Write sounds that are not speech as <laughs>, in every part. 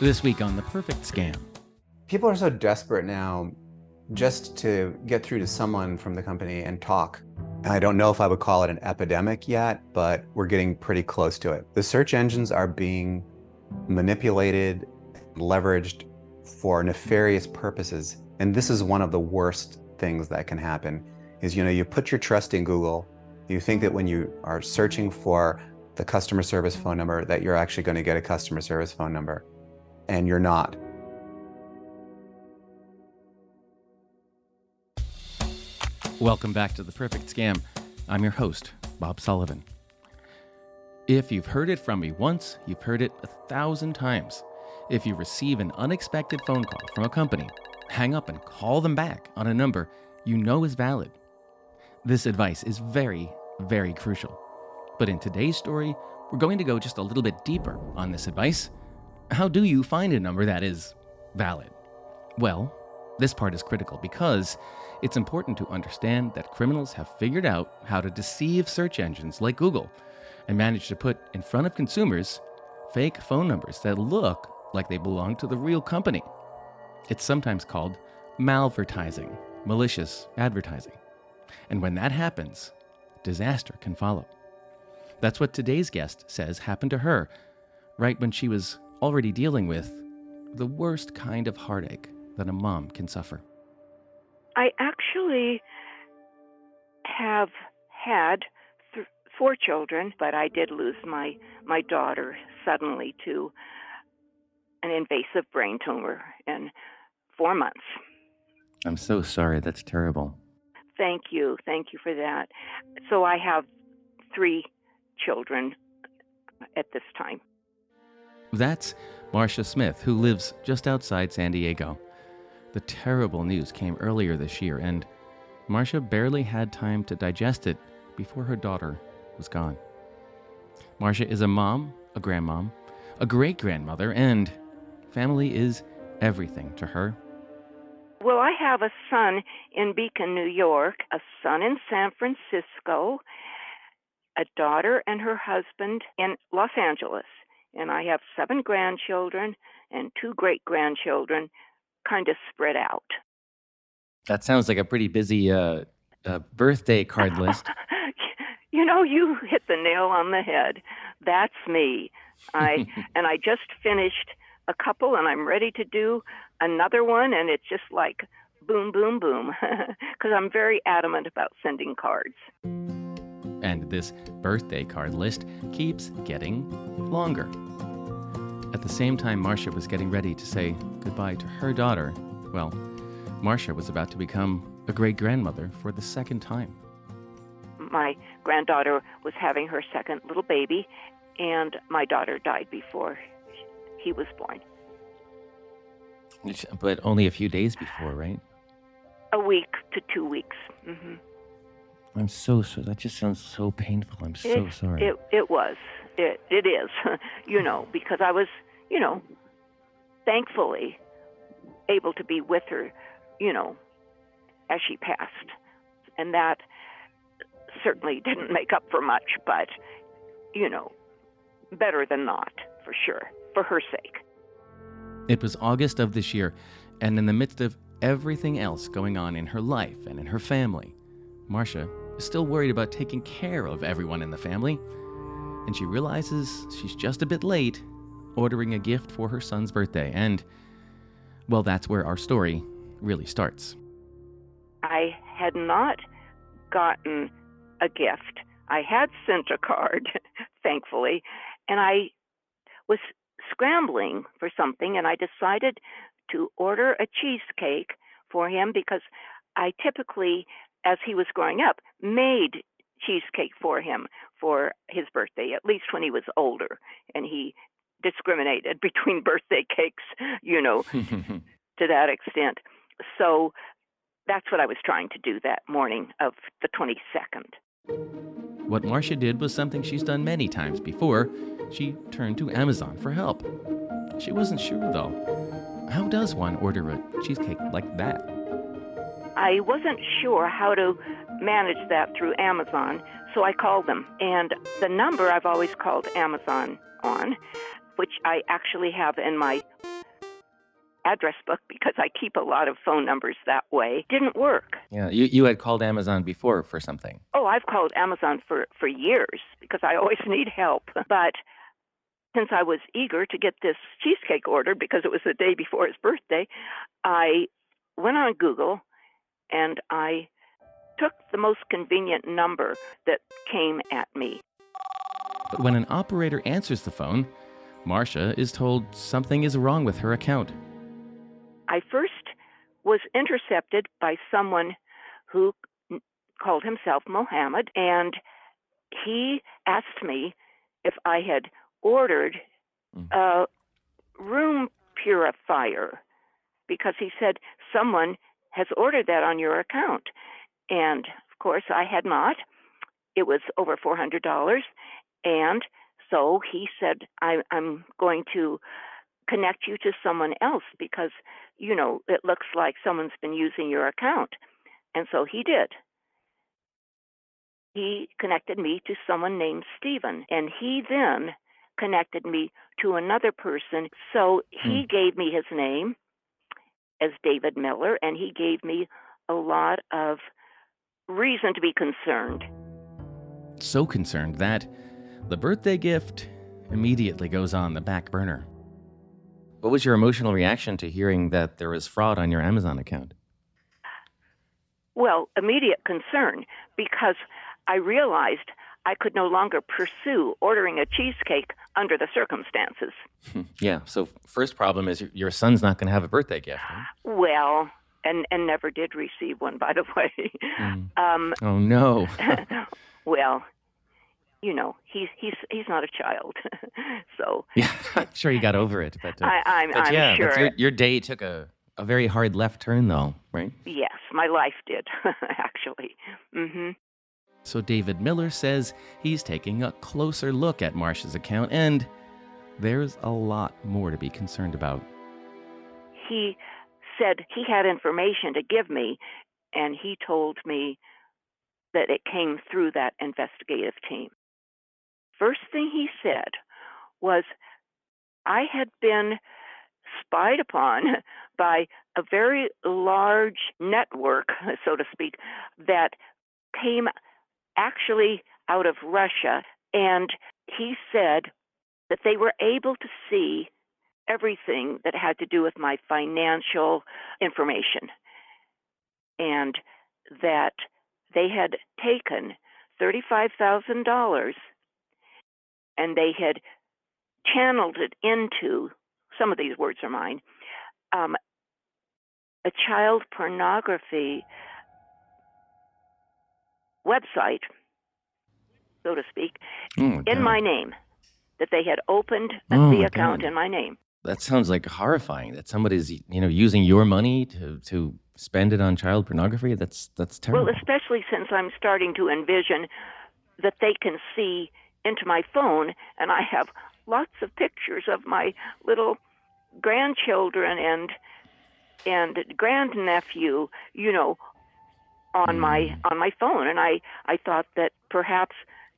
This week on The Perfect Scam. People are so desperate now just to get through to someone from the company and talk. I don't know if I would call it an epidemic yet, but we're getting pretty close to it. The search engines are being manipulated, leveraged for nefarious purposes. And this is one of the worst things that can happen is you know you put your trust in Google. You think that when you are searching for the customer service phone number that you're actually going to get a customer service phone number and you're not. Welcome back to The Perfect Scam. I'm your host, Bob Sullivan. If you've heard it from me once, you've heard it a thousand times. If you receive an unexpected phone call from a company, hang up and call them back on a number you know is valid. This advice is very, very crucial. But in today's story, we're going to go just a little bit deeper on this advice. How do you find a number that is valid? Well, this part is critical because it's important to understand that criminals have figured out how to deceive search engines like Google and manage to put in front of consumers fake phone numbers that look like they belong to the real company. It's sometimes called malvertising, malicious advertising. And when that happens, disaster can follow. That's what today's guest says happened to her, right when she was already dealing with the worst kind of heartache that a mom can suffer. I actually have had th- four children, but I did lose my my daughter suddenly to an invasive brain tumor in four months. I'm so sorry. That's terrible. Thank you. Thank you for that. So I have three children at this time. That's Marcia Smith, who lives just outside San Diego. The terrible news came earlier this year, and Marcia barely had time to digest it before her daughter was gone. Marcia is a mom, a grandmom, a great grandmother, and family is everything to her. Well, I have a son in Beacon, New York, a son in San Francisco, a daughter and her husband in Los Angeles, and I have seven grandchildren and two great grandchildren kind of spread out. That sounds like a pretty busy uh, uh, birthday card list. <laughs> you know, you hit the nail on the head. That's me. I <laughs> and I just finished a couple, and I'm ready to do another one, and it's just like boom, boom, boom, <laughs> because I'm very adamant about sending cards. And this birthday card list keeps getting longer. At the same time, Marcia was getting ready to say goodbye to her daughter, well, Marcia was about to become a great grandmother for the second time. My granddaughter was having her second little baby, and my daughter died before he was born. But only a few days before, right? A week to two weeks. Mm-hmm. I'm so sorry. That just sounds so painful. I'm so it, sorry. It, it was. It, it is, <laughs> you know, because I was, you know, thankfully able to be with her, you know, as she passed. And that certainly didn't make up for much, but, you know, better than not, for sure, for her sake. It was August of this year, and in the midst of everything else going on in her life and in her family, Marcia is still worried about taking care of everyone in the family and she realizes she's just a bit late ordering a gift for her son's birthday. And, well, that's where our story really starts. I had not gotten a gift. I had sent a card, <laughs> thankfully, and I was scrambling for something, and I decided to order a cheesecake for him because I typically, as he was growing up, made cheesecake for him for his birthday, at least when he was older. And he discriminated <laughs> between birthday cakes, you know, <laughs> to that extent. So that's what I was trying to do that morning of the 22nd. What Marcia did was something she's done many times before. She turned to Amazon for help. She wasn't sure, though. How does one order a cheesecake like that? I wasn't sure how to manage that through Amazon, so I called them. And the number I've always called Amazon on, which I actually have in my address book because I keep a lot of phone numbers that way. Didn't work. Yeah, you, you had called Amazon before for something. Oh, I've called Amazon for, for years because I always <laughs> need help. But since I was eager to get this cheesecake order because it was the day before his birthday, I went on Google and I took the most convenient number that came at me. But when an operator answers the phone, Marcia is told something is wrong with her account. I first was intercepted by someone who called himself Mohammed, and he asked me if I had ordered Mm. a room purifier because he said someone has ordered that on your account. And of course, I had not. It was over $400. And so he said, I, I'm going to connect you to someone else because, you know, it looks like someone's been using your account. And so he did. He connected me to someone named Stephen, and he then connected me to another person. So he hmm. gave me his name as David Miller, and he gave me a lot of reason to be concerned. So concerned that the birthday gift immediately goes on the back burner. What was your emotional reaction to hearing that there was fraud on your Amazon account? Well, immediate concern because I realized I could no longer pursue ordering a cheesecake under the circumstances. yeah, so first problem is your- son's not going to have a birthday gift. Well, and and never did receive one, by the <laughs> way. Mm. Um, Oh no. <laughs> <laughs> well, you know, he's he's he's not a child, so yeah, I'm sure you got over it, but, uh, I, I'm but I'm yeah, sure. but your, your day took a, a very hard left turn though, right? Yes, my life did actually. hmm So David Miller says he's taking a closer look at Marcia's account and there's a lot more to be concerned about. He said he had information to give me, and he told me that it came through that investigative team. First thing he said was, I had been spied upon <laughs> by a very large network, <laughs> so to speak, that came actually out of Russia. And he said that they were able to see everything that had to do with my financial information. And that they had taken $35,000 and they had channeled it into some of these words are mine um, a child pornography website, so to speak, Oh in God. my name. That they had opened Oh the account God. in my name. that sounds like horrifying that somebody's you know using your money to to spend it on child pornography. That's that's terrible. Well, especially since I'm starting to envision that they can see into my phone, and I have lots of pictures of my little grandchildren and and grandnephew, you know, on my mm. on my phone, and I I thought that perhaps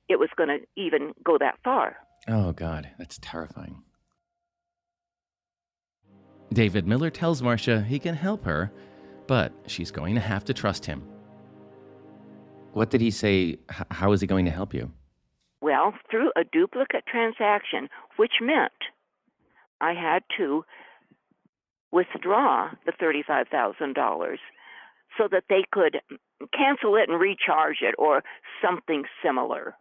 it was going to even go that far. Oh, God, that's terrifying. David Miller tells Marcia he can help her, but she's going to have to trust him. What did he say? H- how is he going to help you? Well, through a duplicate transaction, which meant I had to withdraw the $35,000 so that they could cancel it and recharge it or something similar.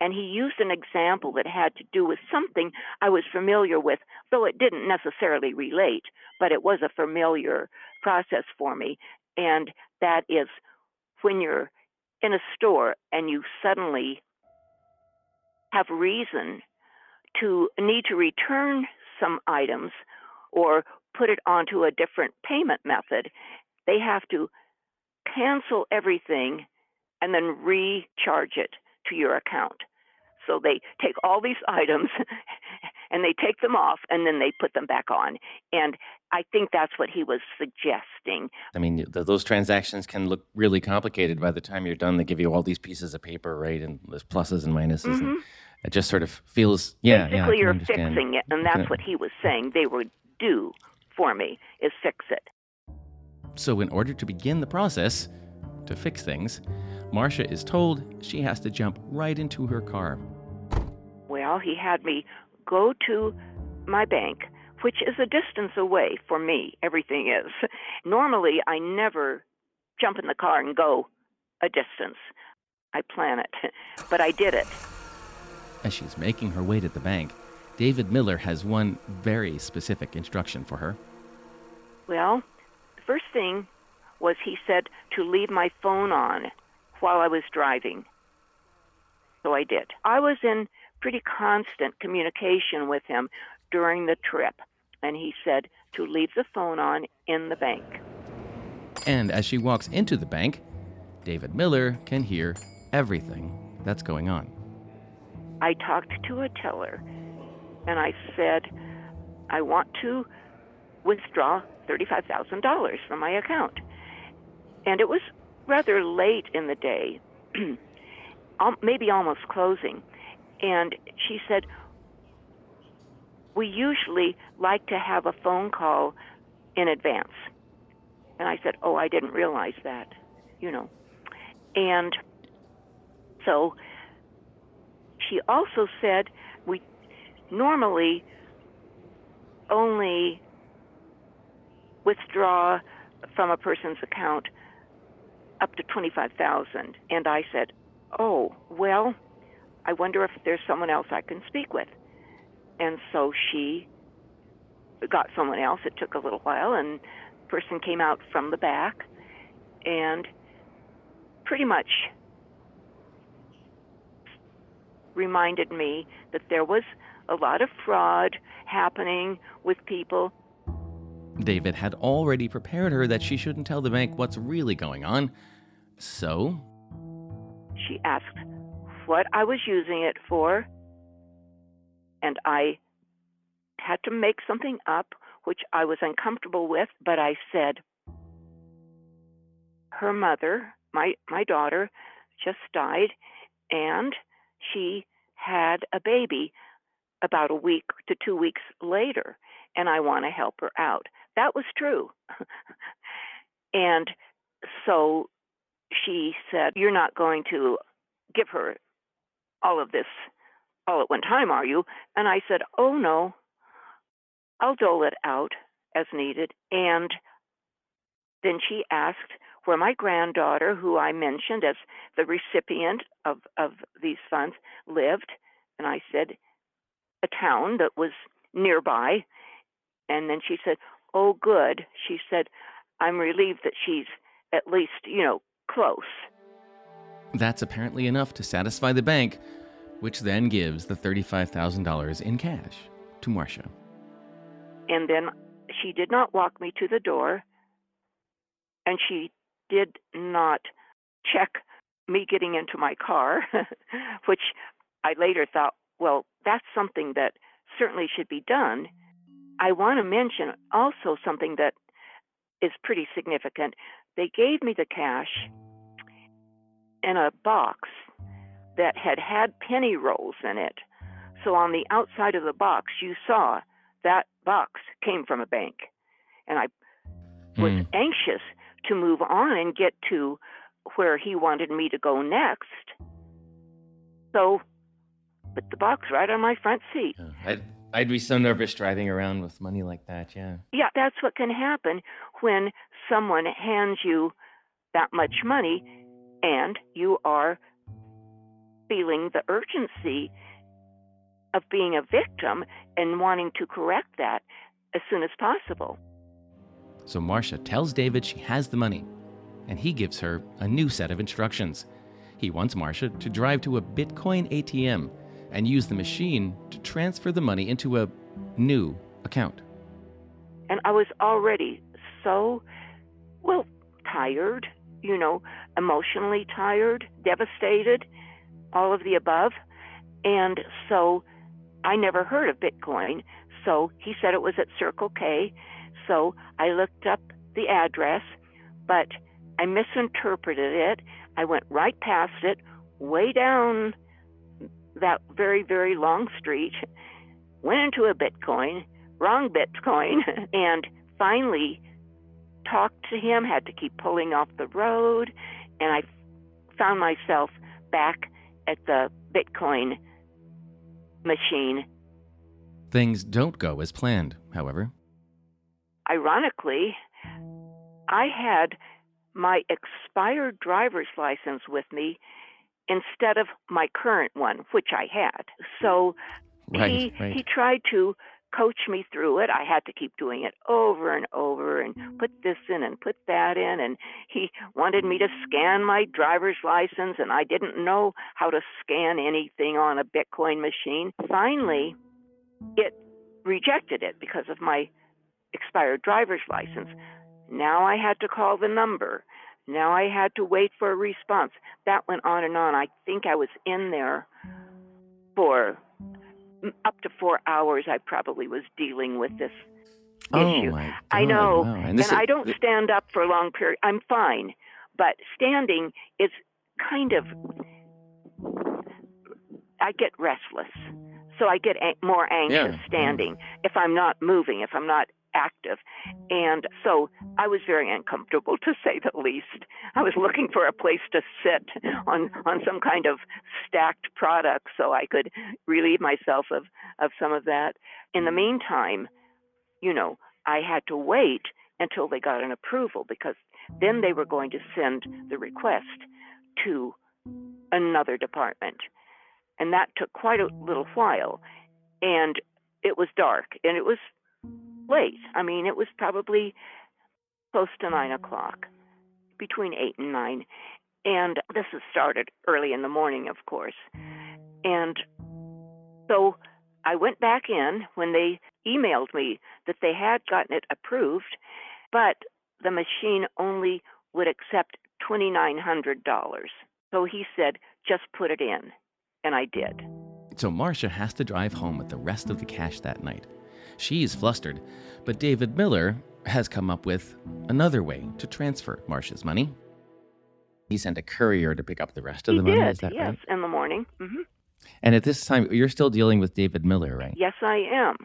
And he used an example that had to do with something I was familiar with, though it didn't necessarily relate, but it was a familiar process for me. And that is when you're in a store and you suddenly have reason to need to return some items or put it onto a different payment method, they have to cancel everything and then recharge it to your account. So they take all these <laughs> items and they take them off and then they put them back on. And I think that's what he was suggesting. I mean, th- those transactions can look really complicated by the time you're done. They give you all these pieces of paper, right? And there's pluses and minuses. And mm-hmm. it just sort of feels, yeah, yeah. Basically, can you're understand. fixing it, and that's what he was saying. They would do for me is fix it. So, in order to begin the process to fix things, Marcia is told she has to jump right into her car. Well, he had me go to my bank, which is a distance away for me. Everything is. Normally, I never jump in the car and go a distance. I plan it, <laughs> but I did it. As she's making her way to the bank, David Miller has one very specific instruction for her. Well, first thing was he said to leave my phone on while I was driving. So I did. I was in pretty constant communication with him during the trip, and he said to leave the phone on in the bank. And as she walks into the bank, David Miller can hear everything that's going on. I talked to a teller and I said, I want to withdraw $35,000 from my account. And it was rather late in the day, <clears throat> maybe almost closing. And she said, We usually like to have a phone call in advance. And I said, Oh, I didn't realize that, you know. And so she also said, We normally only withdraw from a person's account up to 25,000 and I said, "Oh, well, I wonder if there's someone else I can speak with." And so she got someone else. It took a little while and the person came out from the back and pretty much reminded me that there was a lot of fraud happening with people. David had already prepared her that she shouldn't tell the bank what's really going on. So? She asked what I was using it for, and I had to make something up which I was uncomfortable with, but I said, her mother, my, my daughter, just died, and she had a baby about a week to two weeks later, and I want to help her out. That was true. <laughs> and so she said, You're not going to give her all of this all at one time, are you? And I said, Oh, no. I'll dole it out as needed. And then she asked where my granddaughter, who I mentioned as the recipient of, of these funds, lived. And I said, a town that was nearby. And then she said, Oh, good. She said, I'm relieved that she's at least, you know, close. That's apparently enough to satisfy the bank, which then gives the $35,000 in cash to Marcia. And then she did not walk me to the door, and she did not check me getting into my car, <laughs> which I later thought, well, that's something that certainly should be done. I want to mention also something that is pretty significant. They gave me the cash in a box that had had penny rolls in it. So on the outside of the box, you saw that box came from a bank. And I was mm. anxious to move on and get to where he wanted me to go next. So put the box right on my front seat. I'd, I'd be so nervous driving around with money like that, yeah. Yeah, that's what can happen when someone hands you that much money and you are feeling the urgency of being a victim and wanting to correct that as soon as possible. So Marcia tells David she has the money, and he gives her a new set of instructions. He wants Marcia to drive to a Bitcoin ATM and use the machine to transfer the money into a new account. And I was already so, well, tired, you know, emotionally tired, devastated, all of the above. And so I never heard of Bitcoin. So he said it was at Circle K. So I looked up the address, but I misinterpreted it. I went right past it, way down that very, very long street, went into a Bitcoin, wrong Bitcoin, <laughs> and finally talked to him, had to keep pulling off the road, and I found myself back at the Bitcoin machine. Things don't go as planned, however. Ironically, I had my expired driver's license with me instead of my current one, which I had. So hmm. Right, he right. he tried to coach me through it. I had to keep doing it over and over and put this in and put that in and he wanted me to scan my driver's license and I didn't know how to scan anything on a Bitcoin machine. Finally, hmm. it rejected it because of my expired driver's license. Now I had to call the number. Now I had to wait for a response. That went on and on. I think I was in there for up to four hours. I probably was dealing with this oh issue. my God, I know, wow. and, And, this I is- don't stand up for a long period. I'm fine, but standing is kind of. I get restless, so I get an- more anxious Yeah, standing if I'm not moving, if I'm not active, and so I was very uncomfortable to say the least. I was looking for a place to sit on on some kind of stacked product so I could relieve myself of of some of that. In the meantime, you know, I had to wait until they got an approval because then they were going to send the request to another department. And that took quite a little while. And it was dark and it was late. I mean, it was probably close to nine o'clock, between eight and nine. And this has started early in the morning, of course. And so I went back in when they emailed me that they had gotten it approved, but the machine only would accept $2,900. So he said, just put it in. And I did. So Marcia has to drive home with the rest of the cash that night. She's flustered, but David Miller has come up with another way to transfer Marcia's money. He sent a courier to pick up the rest of he the money, did, is that yes, right? in the morning. hmm And at this time, you're still dealing with David Miller, right? Yes, I am.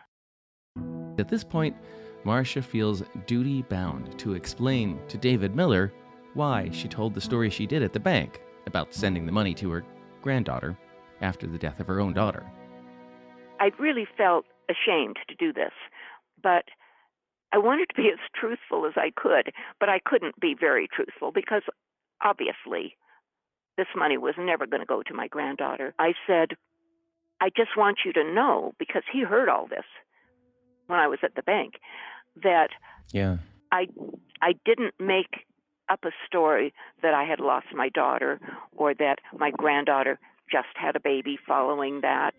At this point, Marcia feels duty bound to explain to David Miller why she told the story she did at the bank about sending the money to her granddaughter after the death of her own daughter. I really felt ashamed to do this, but I wanted to be <laughs> as truthful as I could, but I couldn't be very truthful because obviously this money was never going to go to my granddaughter. I said, I just want you to know, because he heard all this when I was at the bank, that Yeah. I I didn't make up a story that I had lost my daughter or that my granddaughter just had a baby following that.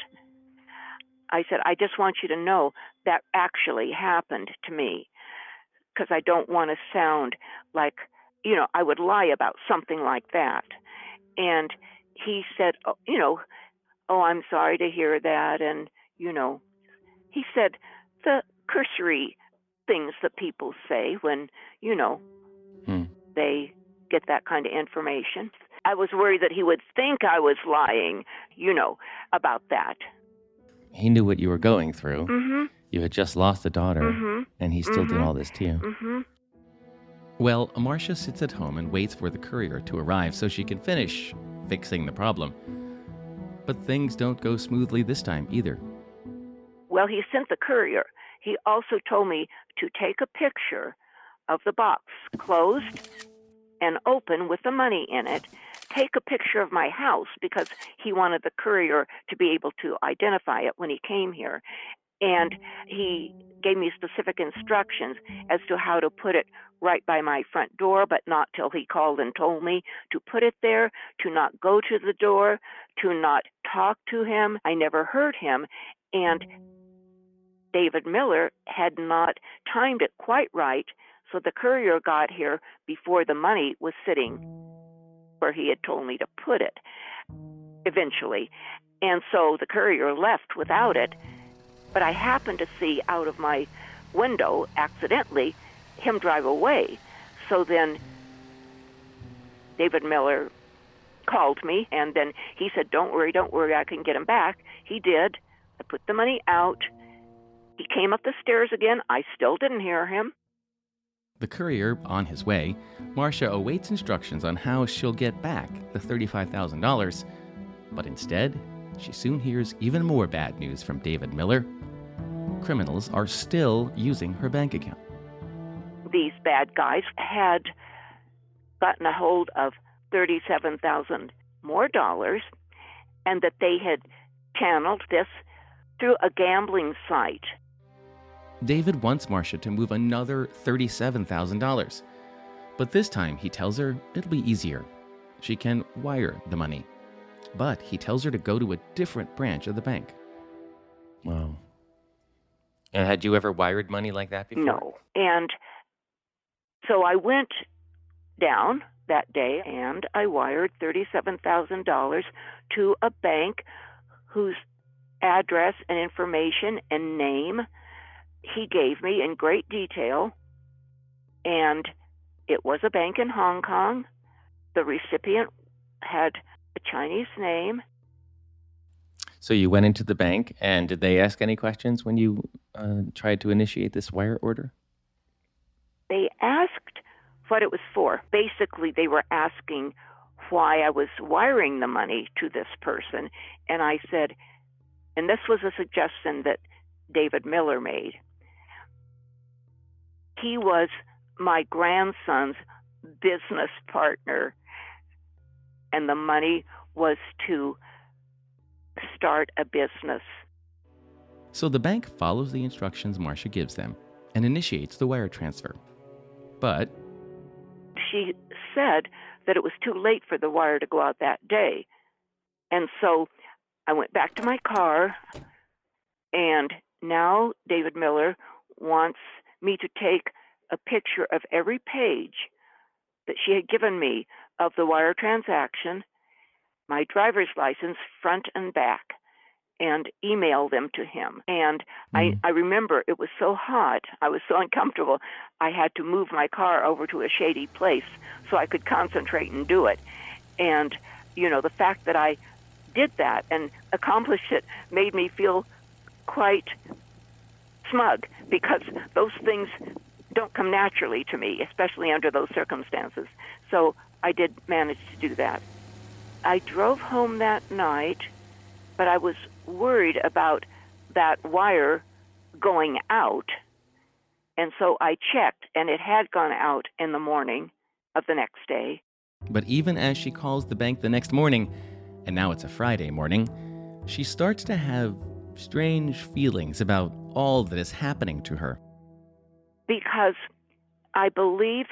I said, I just want you to know that actually happened to me because I don't want to sound like, you know, I would lie about something like that. And he said, oh, you know, oh, I'm sorry to hear that. And, you know, he said the cursory things that people say when, you know, Hmm. they get that kind of information. I was worried that he would think I was lying, you know, about that. He knew what you were going through. Mhm. You had just lost a daughter, Mhm. and he still did Mhm. all this to you. Mhm. Well, Marcia sits at home and waits for the courier to arrive so she can finish fixing the problem. But things don't go smoothly this time either. Well, he sent the courier. He also told me to take a picture of the box closed and open with the money in it. Take a picture of my house because he wanted the courier to be able to identify it when he came here. And he gave me specific instructions as to how to put it right by my front door, but not till he called and told me to put it there, to not go to the door, to not talk to him. I never heard him. And David Miller had not timed it quite right, so the courier got here before the money was sitting where he had told me to put it eventually. And so the courier left without it, but I happened to see out of my window accidentally him drive away. So then David Miller called me and then he said, Don't worry, don't worry, I can get him back. He did. I put the money out. He came up the stairs again. I still didn't hear him. The courier, on his way, Marcia awaits instructions on how she'll get back the $35,000, but instead, she soon hears even more bad news from David Miller. Criminals are still using her bank account. These bad guys had gotten a hold of 37,000 more dollars and that they had channeled this through a gambling site. David wants Marcia to move another $37,000. But this time, he tells her it'll be easier. She can wire the money. But he tells her to go to a different branch of the bank. Wow. And had you ever wired money like that before? No. And so I went down that day and I wired $37,000 to a bank whose address and information and name he gave me in great detail. And it was a bank in Hong Kong. The recipient had a Chinese name. So you went into the bank, and did they ask any questions when you uh, tried to initiate this wire order? They asked what it was for. Basically, they were asking why I was wiring the money to this person. And I said, and this was a suggestion that David Miller made. He was my grandson's business partner, and the money was to start a business. So the bank follows the instructions Marcia gives them and initiates the wire transfer. But she said that it was too late for the wire to go out that day. And so I went back to my car, and now David Miller wants me to take a picture of every page that she had given me of the wire transaction, my driver's license, front and back, and email them to him. And mm. I, I remember it was so hot, I was so uncomfortable, I had to move my car over to a shady place so I could concentrate and do it. And, you know, the fact that I did that and accomplished it made me feel quite smug because those things don't come naturally to me, especially under those circumstances. So I did manage to do that. I drove home that night, but I was worried about that wire going out. And so I checked, and it had gone out in the morning of the next day. But even as she calls the bank the next morning, and now it's a Friday morning, she starts to have strange feelings about all that is happening to her. Because I believe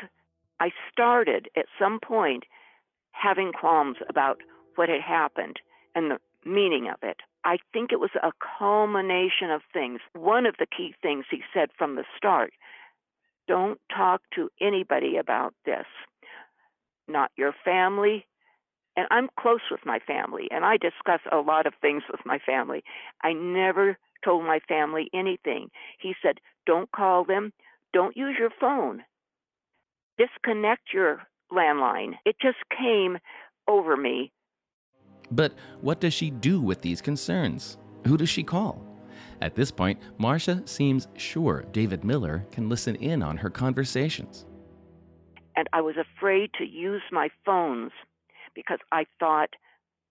I started at some point having qualms about what had happened and the meaning of it. I think it was a culmination of things. One of the key things he said from the start don't talk to anybody about this, not your family. And I'm close with my family, and I discuss a lot of things with my family. I never told my family anything. He said, Don't call them, don't use your phone, disconnect your landline. It just came over me. But what does she do with these concerns? Who does she call? At this point, Marcia seems sure David Miller can listen in on her conversations. And I was afraid to use my phones because I thought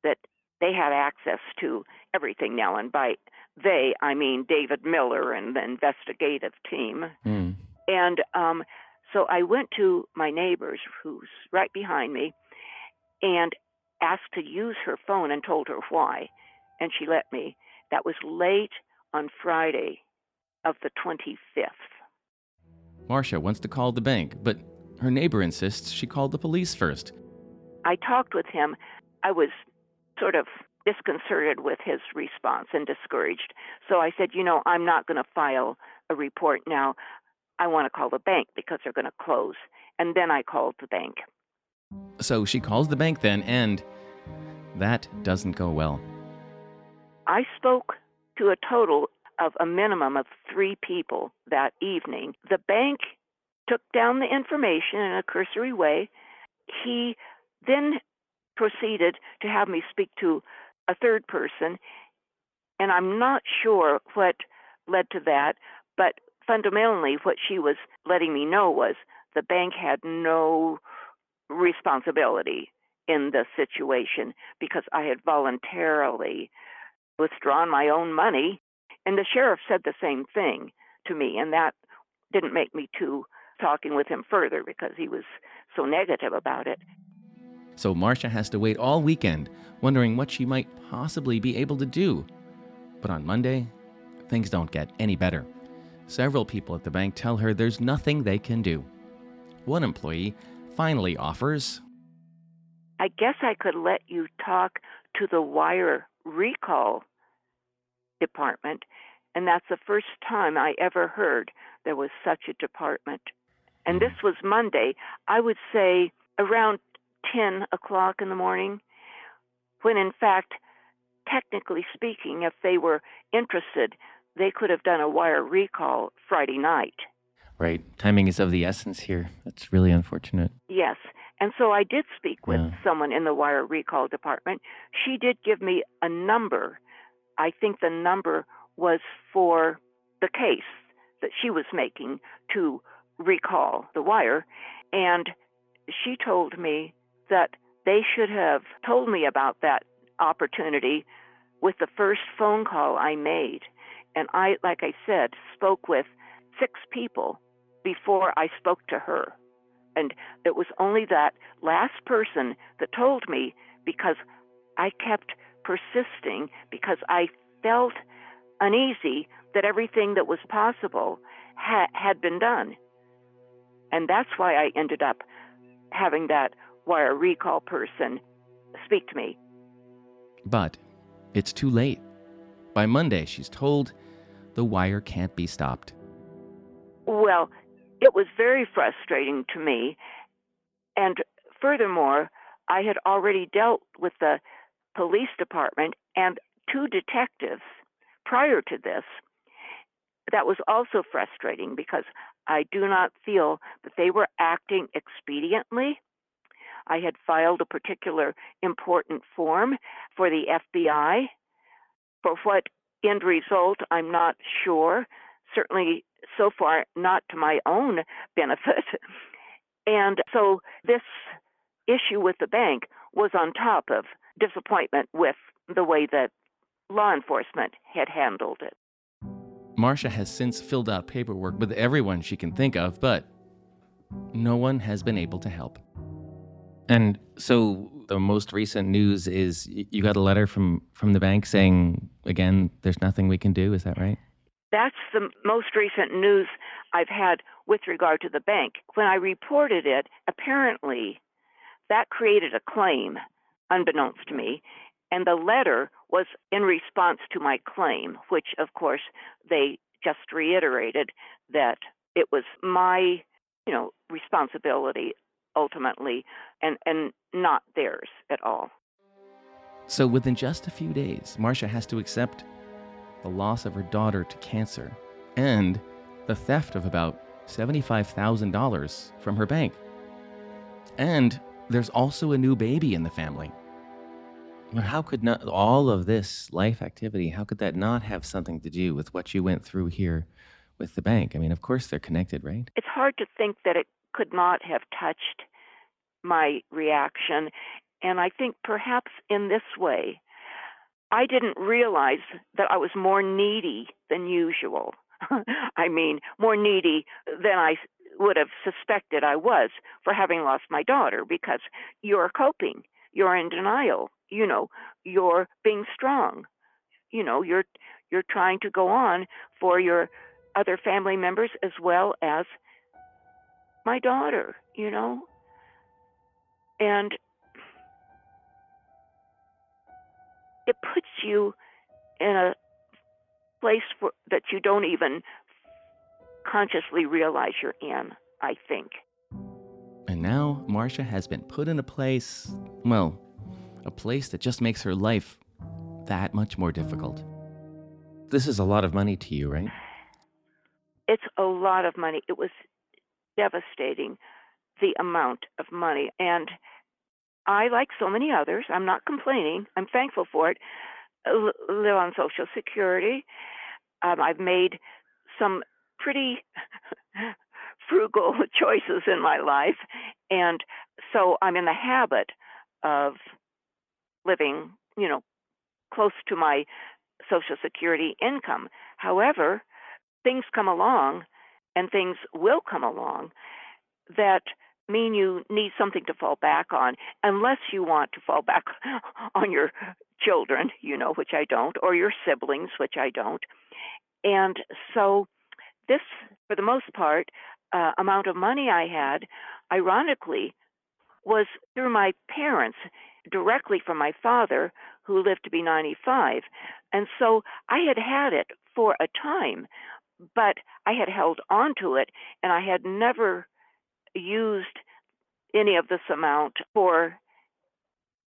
that they had access to everything now. And by they, I mean David Miller and the investigative team. Mm. And um, so I went to my neighbor's, who's right behind me, and asked to use her phone and told her why. And she let me. That was late on Friday of the 25th. Marcia wants to call the bank, but her neighbor insists she called the police first. I talked with him. I was sort of disconcerted with his response and discouraged. So I said, you know, I'm not going to file a report now. I want to call the bank because they're going to close. And then I called the bank. So she calls the bank then, and that doesn't go well. I spoke to a total of a minimum of three people that evening. The bank took down the information in a cursory way. He then proceeded to have me speak to a third person, and I'm not sure what led to that, but fundamentally, what she was letting me know was the bank had no responsibility in the situation because I had voluntarily withdrawn my own money. And the sheriff said the same thing to me, and that didn't make me too talking with him further because he was so negative about it. So Marcia has to wait all weekend, wondering what she might possibly be able to do. But on Monday, things don't get any better. Several people at the bank tell her there's nothing they can do. One employee finally offers I guess I could let you talk to the wire recall department, and that's the first time I ever heard there was such a department. And hmm. this was Monday, I would say around 10 o'clock in the morning, when in fact, technically speaking, if they were interested, they could have done a wire recall Friday night. Right. Timing is of the essence here. That's really unfortunate. Yes. And so I did speak with Yeah. someone in the wire recall department. She did give me a number. I think the number was for the case that she was making to recall the wire. And she told me that they should have told me about that opportunity with the first phone call I made. And I, like I said, spoke with six people before I spoke to her. And it was only that last person that told me because I kept persisting because I felt uneasy that everything that was possible ha- had been done. And that's why I ended up having that wire recall person speak to me. But it's too late. By Monday, she's told the wire can't be stopped. Well, it was very frustrating to me. And furthermore, I had already dealt with the police department and two detectives prior to this. That was also frustrating because I do not feel that they were acting expediently. I had filed a particular important form for the FBI. For what end result, I'm not sure. Certainly, so far, not to my own benefit. <laughs> And so, this issue with the bank was on top of disappointment with the way that law enforcement had handled it. Marcia has since filled out paperwork with everyone she can think of, but no one has been able to help. And so the most recent news is you got a letter from from the bank saying again there's nothing we can do, is that right? That's the most recent news I've had with regard to the bank. When I reported it, apparently that created a claim, unbeknownst to me, and the letter was in response to my claim, which of course they just reiterated that it was my, you know, responsibility ultimately and, and not theirs at all. So within just a few days, Marcia has to accept the loss of her daughter to cancer and the theft of about $75,000 from her bank. And there's also a new baby in the family. But how could not all of this life activity, how could that not have something to do with what you went through here with the bank? I mean, of course they're connected, right? It's hard to think that it could not have touched my reaction. And I think perhaps in this way, I didn't realize that I was more needy than usual. <laughs> I mean, more needy than I would have suspected I was for having lost my daughter because you're coping, you're in denial, you know, you're being strong. You know, you're you're trying to go on for your other family members as well as my daughter, you know? And it puts you in a place for, that you don't even consciously realize you're in, I think. And now Marcia has been put in a place, well, a place that just makes her life that much more difficult. This is a lot of money to you, right? It's a lot of money. It was devastating, the amount of money. And I, like so many others, I'm not complaining, I'm thankful for it, l- live on Social Security. Um, I've made some pretty <laughs> frugal <laughs> choices in my life. And so I'm in the habit of living, you know, close to my Social Security income. However, things come along and things will come along that mean you need something to fall back on unless you want to fall back <laughs> on your children, you know, which I don't, or your siblings, which I don't. And so, this, for the most part, uh, amount of money I had, ironically, was through my parents, directly from my father, who lived to be 95. And so I had had it for a time, but I had held on to it and I had never used any of this amount for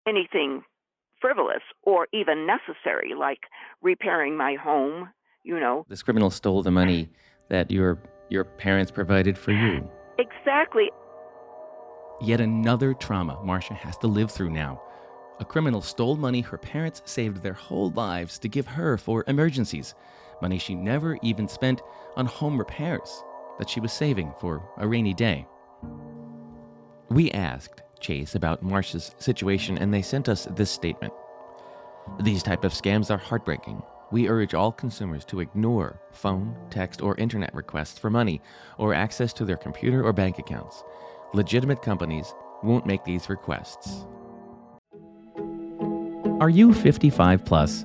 anything frivolous or even necessary, like repairing my home, you know. This criminal stole the money that your your parents provided for you. Exactly. Yet another trauma Marcia has to live through now. A criminal stole money her parents saved their whole lives to give her for emergencies, money she never even spent on home repairs that she was saving for a rainy day. We asked Chase about Marcia's situation and they sent us this statement. These type of scams are heartbreaking. We urge all consumers to ignore phone, text, or internet requests for money or access to their computer or bank accounts. Legitimate companies won't make these requests. Are you 55 plus?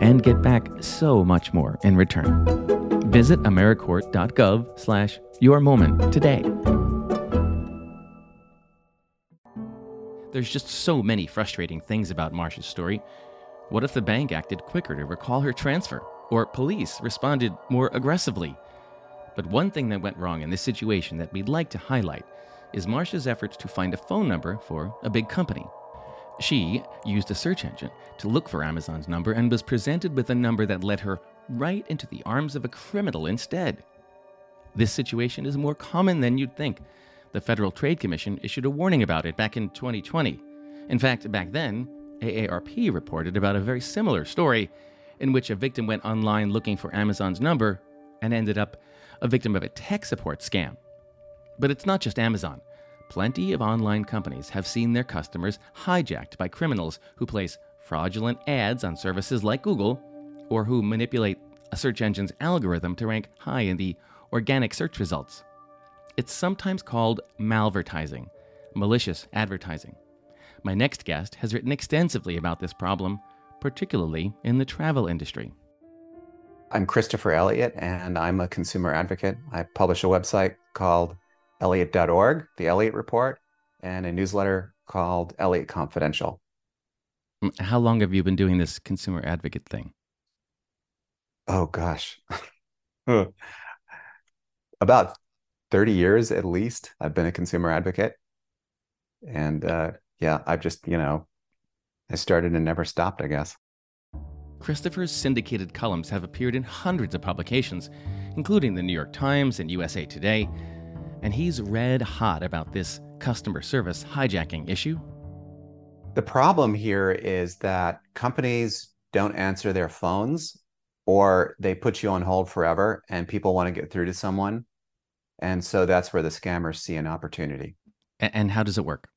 and get back so much more in return. Visit AmeriCorps.gov slash your moment today. There's just so many frustrating things about Marcia's story. What if the bank acted quicker to recall her transfer? Or police responded more aggressively? But one thing that went wrong in this situation that we'd like to highlight is Marcia's efforts to find a phone number for a big company. She used a search engine to look for Amazon's number and was presented with a number that led her right into the arms of a criminal instead. This situation is more common than you'd think. The Federal Trade Commission issued a warning about it back in 2020. In fact, back then, AARP reported about a very similar story in which a victim went online looking for Amazon's number and ended up a victim of a tech support scam. But it's not just Amazon. Plenty of online companies have seen their customers hijacked by criminals who place fraudulent ads on services like Google or who manipulate a search engine's algorithm to rank high in the organic search results. It's sometimes called malvertising, malicious advertising. My next guest has written extensively about this problem, particularly in the travel industry. I'm Christopher Elliott, and I'm a consumer advocate. I publish a website called Elliott.org, the Elliott Report, and a newsletter called Elliott Confidential. Mm, how long have you been doing this consumer advocate thing? Oh, gosh. <laughs> About 30 years at least, I've been a consumer advocate. And uh, yeah, I've just, you know, I started and never stopped, I guess. Christopher's syndicated columns have appeared in hundreds of publications, including the New York Times and USA Today, and he's red hot about this customer service hijacking issue. The problem here is that companies don't answer their phones or they put you on hold forever and people want to get through to someone. And so that's where the scammers see an opportunity. And how does it work?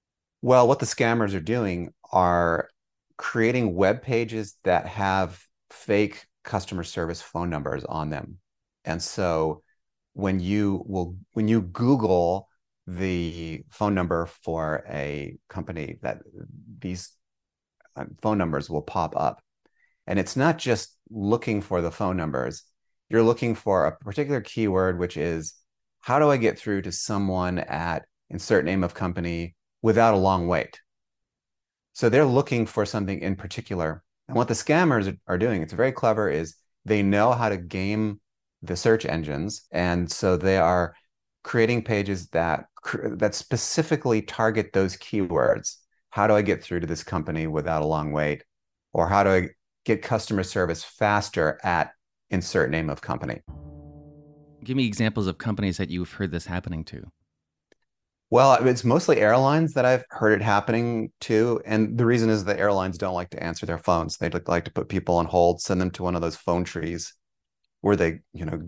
Well, what the scammers are doing are creating web pages that have fake customer service phone numbers on them. And so when you will when you google the phone number for a company that these uh, phone numbers will pop up. And it's not just looking for the phone numbers. You're looking for a particular keyword which is how do i get through to someone at insert name of company without a long wait? So they're looking for something in particular. And what the scammers are doing it's very clever is they know how to game the search engines. And so they are creating pages that that specifically target those keywords. How do I get through to this company without a long wait? Or how do I get customer service faster at insert name of company? Give me examples of companies that you've heard this happening to. Well, it's mostly airlines that I've heard it happening to. And the reason is the airlines don't like to answer their phones. They like to put people on hold, send them to one of those phone trees where they, you know,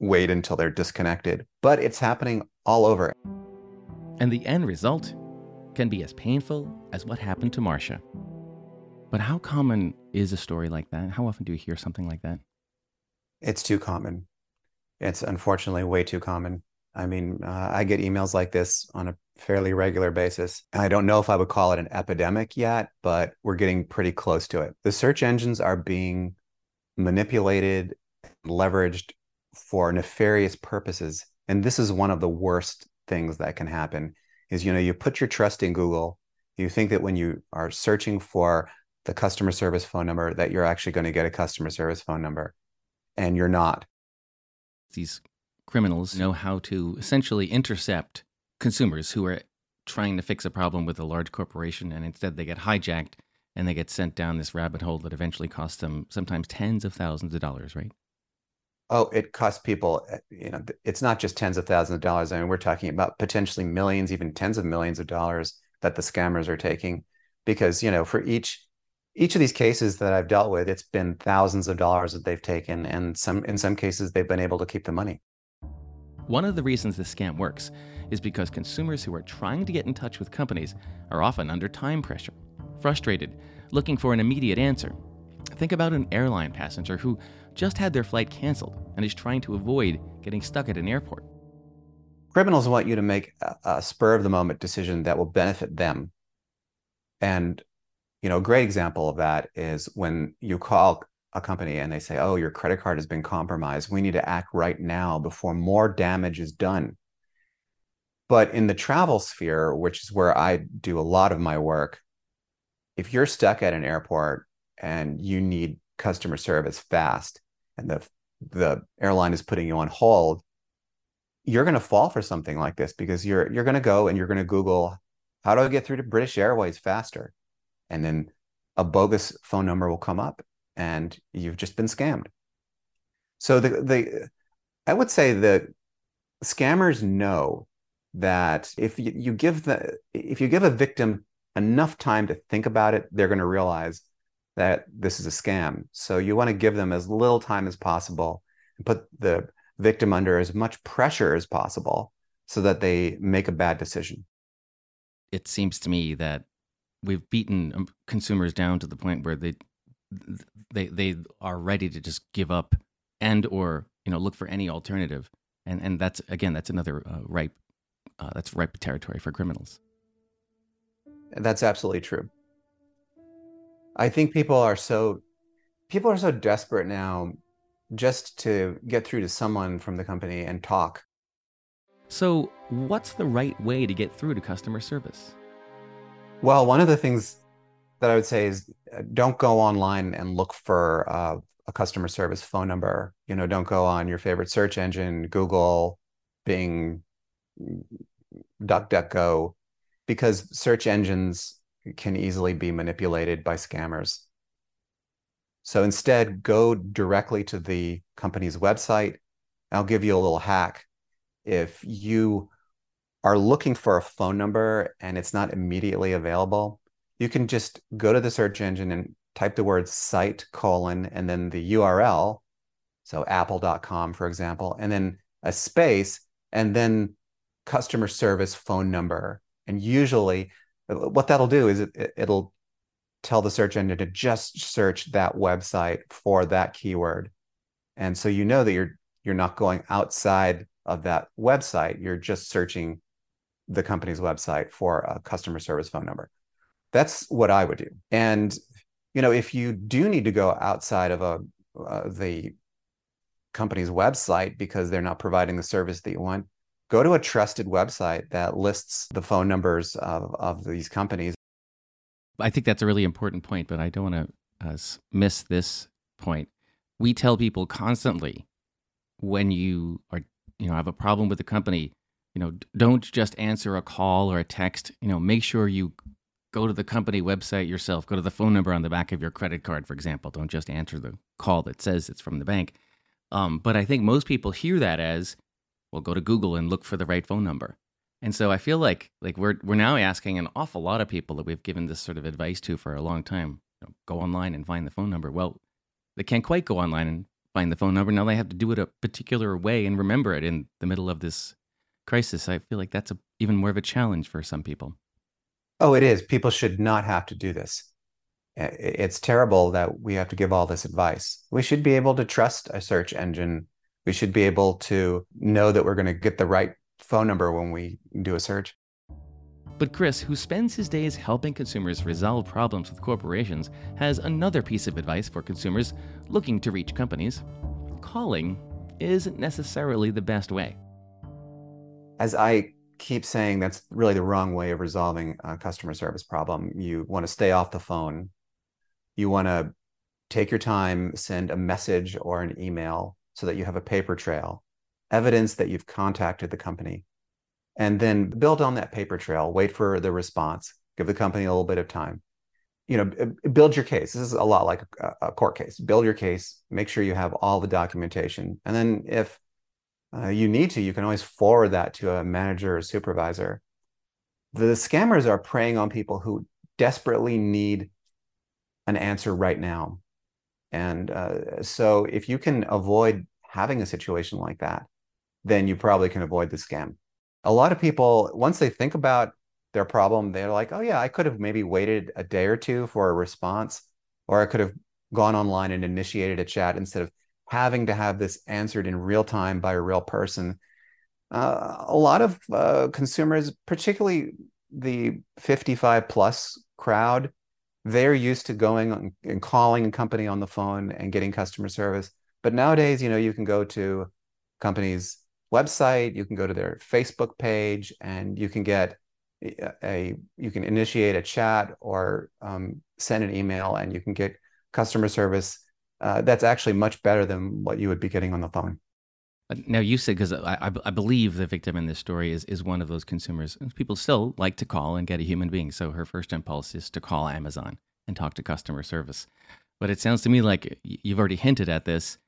wait until they're disconnected. But it's happening all over. And the end result can be as painful as what happened to Marcia. But how common is a story like that? How often do you hear something like that? It's too common. It's unfortunately way too common. I mean, uh, I get emails like this on a fairly regular basis. I don't know if I would call it an epidemic yet, but we're getting pretty close to it. The search engines are being manipulated, leveraged for nefarious purposes. And this is one of the worst things that can happen is you know, you put your trust in Google, you think that when you are searching for the customer service phone number that you're actually going to get a customer service phone number and you're not. These criminals know how to essentially intercept consumers who are trying to fix a problem with a large corporation, and instead they get hijacked and they get sent down this rabbit hole that eventually costs them sometimes tens of thousands of dollars, right? Oh, it costs people, eh, you know, it's not just tens of thousands of dollars. I mean, we're talking about potentially millions, even tens of millions of dollars that the scammers are taking because, you know, for each each of these cases that I've dealt with, it's been thousands of dollars that they've taken and some in some cases they've been able to keep the money. One of the reasons this scam works is because consumers who are trying to get in touch with companies are often under time pressure, frustrated, looking for an immediate answer. Think about an airline passenger who just had their flight canceled and is trying to avoid getting stuck at an airport. Criminals want you to make a, a spur of the moment decision that will benefit them. And you know, a great example of that is when you call a company and they say, oh, your credit card has been compromised. We need to act right now before more damage is done. But in the travel sphere, which is where I do a lot of my work, if you're stuck at an airport and you need customer service fast and the the airline is putting you on hold, you're going to fall for something like this because you're you're going to go and you're going to Google how do I get through to British Airways faster? And then a bogus phone number will come up and you've just been scammed. So the the I would say that scammers know that if you, you give the if you give a victim enough time to think about it, they're going to realize that this is a scam. So you want to give them as little time as possible and put the victim under as much pressure as possible so that they make a bad decision. It seems to me that we've beaten um, consumers down to the point where they they they are ready to just give up and or you know look for any alternative and and that's again that's another uh, ripe uh, that's ripe territory for criminals that's absolutely true i think people are so people are so desperate now just to get through to someone from the company and talk so what's the right way to get through to customer service well one of the things that I would say is uh, don't go online and look for uh, a customer service phone number. You know, don't go on your favorite search engine, Google, Bing, DuckDuckGo, because search engines can easily be manipulated by scammers. So instead, go directly to the company's website. I'll give you a little hack. If you are looking for a phone number and it's not immediately available, you can just go to the search engine and type the word site colon and then the URL, so apple.com, for example, and then a space and then customer service phone number. And usually, what that'll do is it, it'll tell the search engine to just search that website for that keyword. And so you know that you're you're not going outside of that website. You're just searching the company's website for a customer service phone number. That's what I would do. And you know, if you do need to go outside of a uh, the company's website because they're not providing the service that you want, go to a trusted website that lists the phone numbers of, of these companies. I think that's a really important point, but I don't want to uh, miss this point. We tell people constantly when you are, you know, have a problem with the company, you know, don't just answer a call or a text. You know, make sure you go to the company website yourself. Go to the phone number on the back of your credit card, for example. Don't just answer the call that says it's from the bank. Um, but I think most people hear that as, well, go to Google and look for the right phone number. And so I feel like like we're we're now asking an awful lot of people that we've given this sort of advice to for a long time. You know, go online and find the phone number. Well, they can't quite go online and find the phone number. Now they have to do it a particular way and remember it in the middle of this crisis. I feel like that's a, even more of a challenge for some people. Oh, it is. People should not have to do this. It's terrible that we have to give all this advice. We should be able to trust a search engine. We should be able to know that we're going to get the right phone number when we do a search. But Chris, who spends his days helping consumers resolve problems with corporations, has another piece of advice for consumers looking to reach companies. Calling isn't necessarily the best way. As I keep saying, that's really the wrong way of resolving a customer service problem. You want to stay off the phone. You want to take your time, send a message or an email so that you have a paper trail, evidence that you've contacted the company and then build on that paper trail wait for the response give the company a little bit of time. You know build your case. This is a lot like a, court case. Build your case make sure you have all the documentation and then if uh, you need to you can always forward that to a manager or supervisor. The scammers are preying on people who desperately need an answer right now and uh, so if you can avoid having a situation like that then you probably can avoid the scam. A lot of people once they think about their problem they're like oh yeah i could have maybe waited a day or two for a response or i could have gone online and initiated a chat instead of having to have this answered in real time by a real person. Uh, a lot of uh, consumers particularly the 55 plus crowd they're used to going and calling a company on the phone and getting customer service. But nowadays you know you can go to companies website you can go to their facebook page and you can get a, you can initiate a chat or um, send an email and you can get customer service uh, that's actually much better than what you would be getting on the phone now you said because I, I believe the victim in this story is, is one of those consumers people still like to call and get a human being so her first impulse is to call amazon and talk to customer service but it sounds to me like you've already hinted at this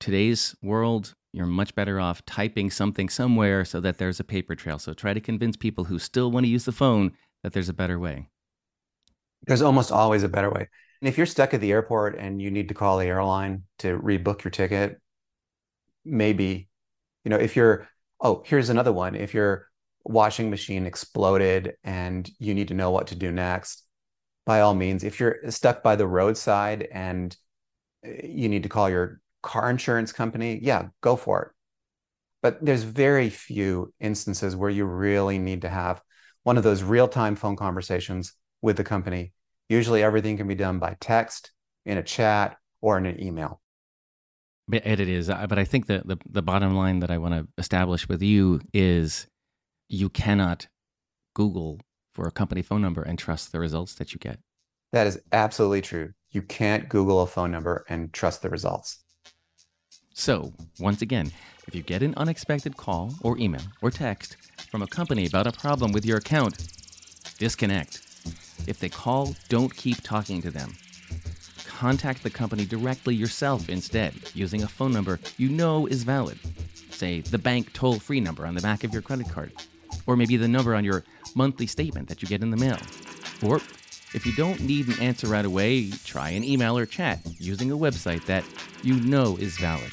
today's world you're much better off typing something somewhere so that there's a paper trail. So try to convince people who still want to use the phone that there's a better way. There's almost always a better way. And if you're stuck at the airport and you need to call the airline to rebook your ticket, maybe, you know, if you're, oh, here's another one. If your washing machine exploded and you need to know what to do next, by all means, if you're stuck by the roadside and eh, you need to call your car insurance company, yeah, go for it. But there's very few instances where you really need to have one of those real time phone conversations with the company. Usually everything can be done by text, in a chat, or in an email. It is. But I think that the, the bottom line that I want to establish with you is you cannot Google for a company phone number and trust the results that you get. That is absolutely true. You can't Google a phone number and trust the results. So, once again, if you get an unexpected call or email or text from a company about a problem with your account, disconnect. If they call, don't keep talking to them. Contact the company directly yourself instead, using a phone number you know is valid. Say the bank toll free number on the back of your credit card, or maybe the number on your monthly statement that you get in the mail. Or if you don't need an answer right away, try an email or chat using a website that you know is valid.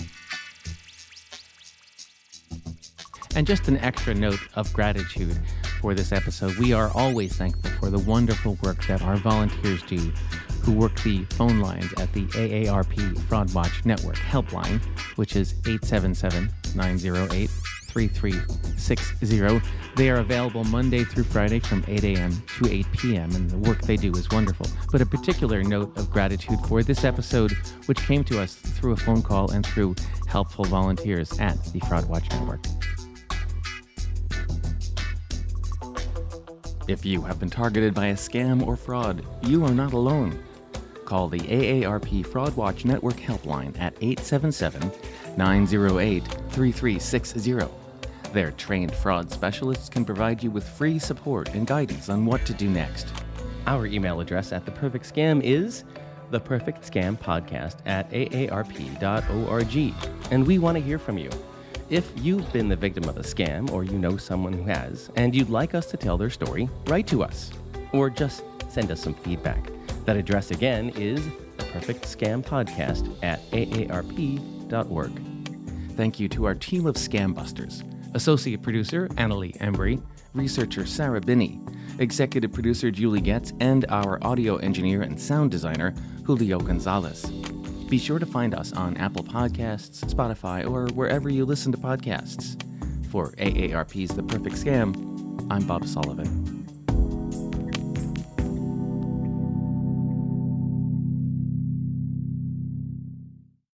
And just an extra note of gratitude for this episode. We are always thankful for the wonderful work that our volunteers do who work the phone lines at the AARP Fraud Watch Network helpline, which is 877 908 3360. They are available Monday through Friday from 8 a.m. to 8 p.m., and the work they do is wonderful. But a particular note of gratitude for this episode, which came to us through a phone call and through helpful volunteers at the Fraud Watch Network. If you have been targeted by a scam or fraud, you are not alone. Call the AARP Fraud Watch Network helpline at 877 908 3360. Their trained fraud specialists can provide you with free support and guidance on what to do next. Our email address at The Perfect Scam is The Perfect Scam Podcast at aarp.org, and we want to hear from you. If you've been the victim of a scam or you know someone who has, and you'd like us to tell their story, write to us or just send us some feedback. That address again is the Perfect Scam Podcast at aarp.org. Thank you to our team of scam busters associate producer Annalie Embry, researcher Sarah Binney, executive producer Julie Getz, and our audio engineer and sound designer Julio Gonzalez. Be sure to find us on Apple Podcasts, Spotify, or wherever you listen to podcasts. For AARP's The Perfect Scam, I'm Bob Sullivan.